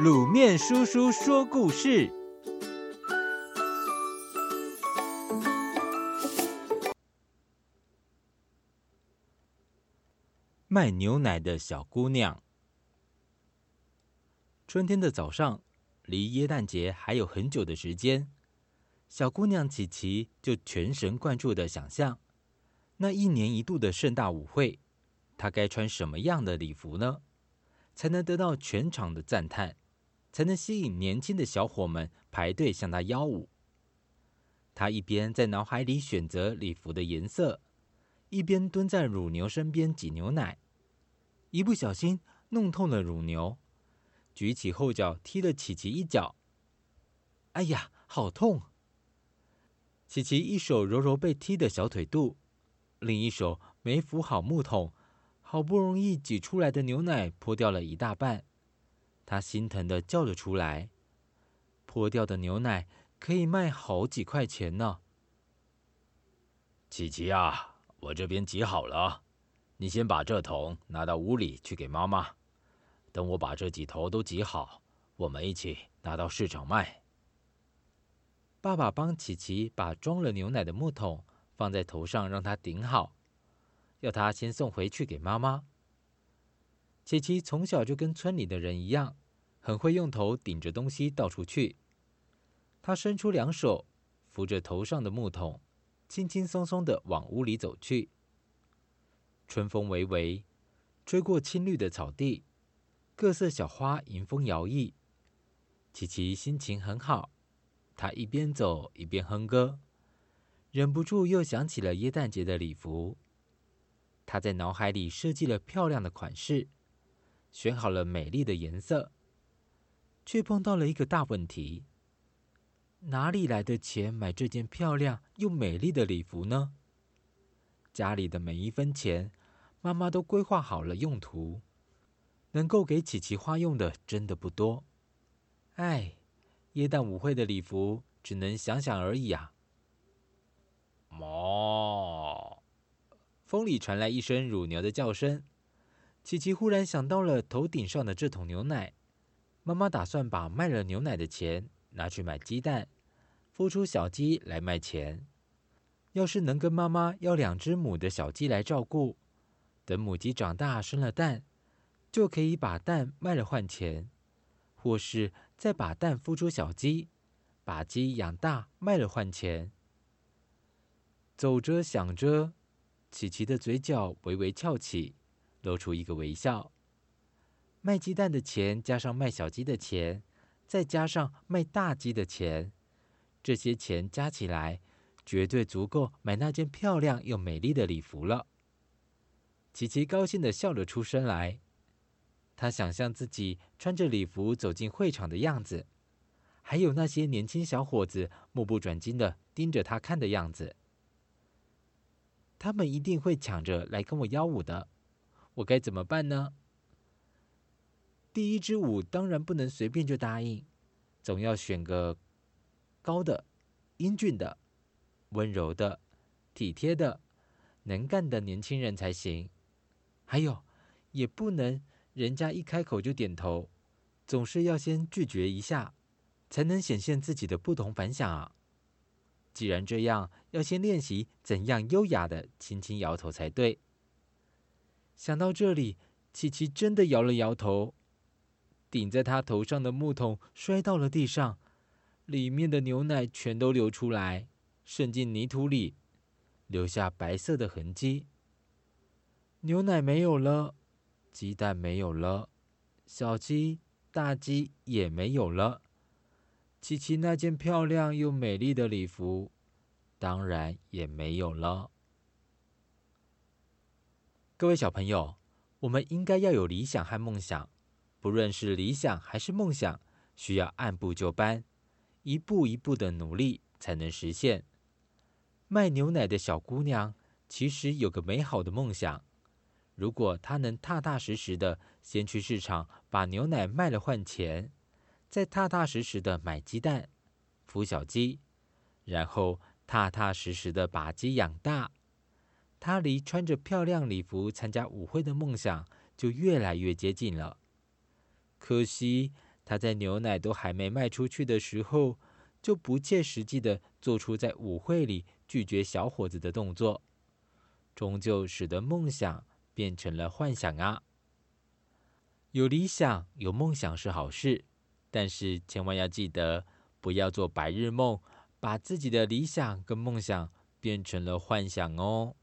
卤面叔叔说故事：卖牛奶的小姑娘。春天的早上，离耶诞节还有很久的时间，小姑娘琪琪就全神贯注的想象那一年一度的盛大舞会，她该穿什么样的礼服呢？才能得到全场的赞叹，才能吸引年轻的小伙们排队向他邀舞。他一边在脑海里选择礼服的颜色，一边蹲在乳牛身边挤牛奶，一不小心弄痛了乳牛，举起后脚踢了琪琪一脚。哎呀，好痛！琪琪一手揉揉被踢的小腿肚，另一手没扶好木桶。好不容易挤出来的牛奶泼掉了一大半，他心疼地叫了出来。泼掉的牛奶可以卖好几块钱呢。琪琪啊，我这边挤好了，你先把这桶拿到屋里去给妈妈。等我把这几头都挤好，我们一起拿到市场卖。爸爸帮琪琪把装了牛奶的木桶放在头上，让他顶好。要他先送回去给妈妈。琪琪从小就跟村里的人一样，很会用头顶着东西到处去。他伸出两手扶着头上的木桶，轻轻松松地往屋里走去。春风微微，吹过青绿的草地，各色小花迎风摇曳。琪琪心情很好，她一边走一边哼歌，忍不住又想起了耶诞节的礼服。他在脑海里设计了漂亮的款式，选好了美丽的颜色，却碰到了一个大问题：哪里来的钱买这件漂亮又美丽的礼服呢？家里的每一分钱，妈妈都规划好了用途，能够给琪琪花用的真的不多。哎，耶诞舞会的礼服只能想想而已啊！妈。风里传来一声乳牛的叫声，琪琪忽然想到了头顶上的这桶牛奶。妈妈打算把卖了牛奶的钱拿去买鸡蛋，孵出小鸡来卖钱。要是能跟妈妈要两只母的小鸡来照顾，等母鸡长大生了蛋，就可以把蛋卖了换钱，或是再把蛋孵出小鸡，把鸡养大卖了换钱。走着想着。琪琪的嘴角微微翘起，露出一个微笑。卖鸡蛋的钱加上卖小鸡的钱，再加上卖大鸡的钱，这些钱加起来，绝对足够买那件漂亮又美丽的礼服了。琪琪高兴的笑了出声来。她想象自己穿着礼服走进会场的样子，还有那些年轻小伙子目不转睛的盯着她看的样子。他们一定会抢着来跟我邀舞的，我该怎么办呢？第一支舞当然不能随便就答应，总要选个高的、英俊的、温柔的、体贴的、能干的年轻人才行。还有，也不能人家一开口就点头，总是要先拒绝一下，才能显现自己的不同凡响啊。既然这样，要先练习怎样优雅的轻轻摇头才对。想到这里，琪琪真的摇了摇头，顶在她头上的木桶摔到了地上，里面的牛奶全都流出来，渗进泥土里，留下白色的痕迹。牛奶没有了，鸡蛋没有了，小鸡、大鸡也没有了。琪琪那件漂亮又美丽的礼服，当然也没有了。各位小朋友，我们应该要有理想和梦想，不论是理想还是梦想，需要按部就班，一步一步的努力才能实现。卖牛奶的小姑娘其实有个美好的梦想，如果她能踏踏实实的先去市场把牛奶卖了换钱。再踏踏实实的买鸡蛋，孵小鸡，然后踏踏实实的把鸡养大，他离穿着漂亮礼服参加舞会的梦想就越来越接近了。可惜，他在牛奶都还没卖出去的时候，就不切实际的做出在舞会里拒绝小伙子的动作，终究使得梦想变成了幻想啊！有理想、有梦想是好事，但是千万要记得，不要做白日梦，把自己的理想跟梦想变成了幻想哦。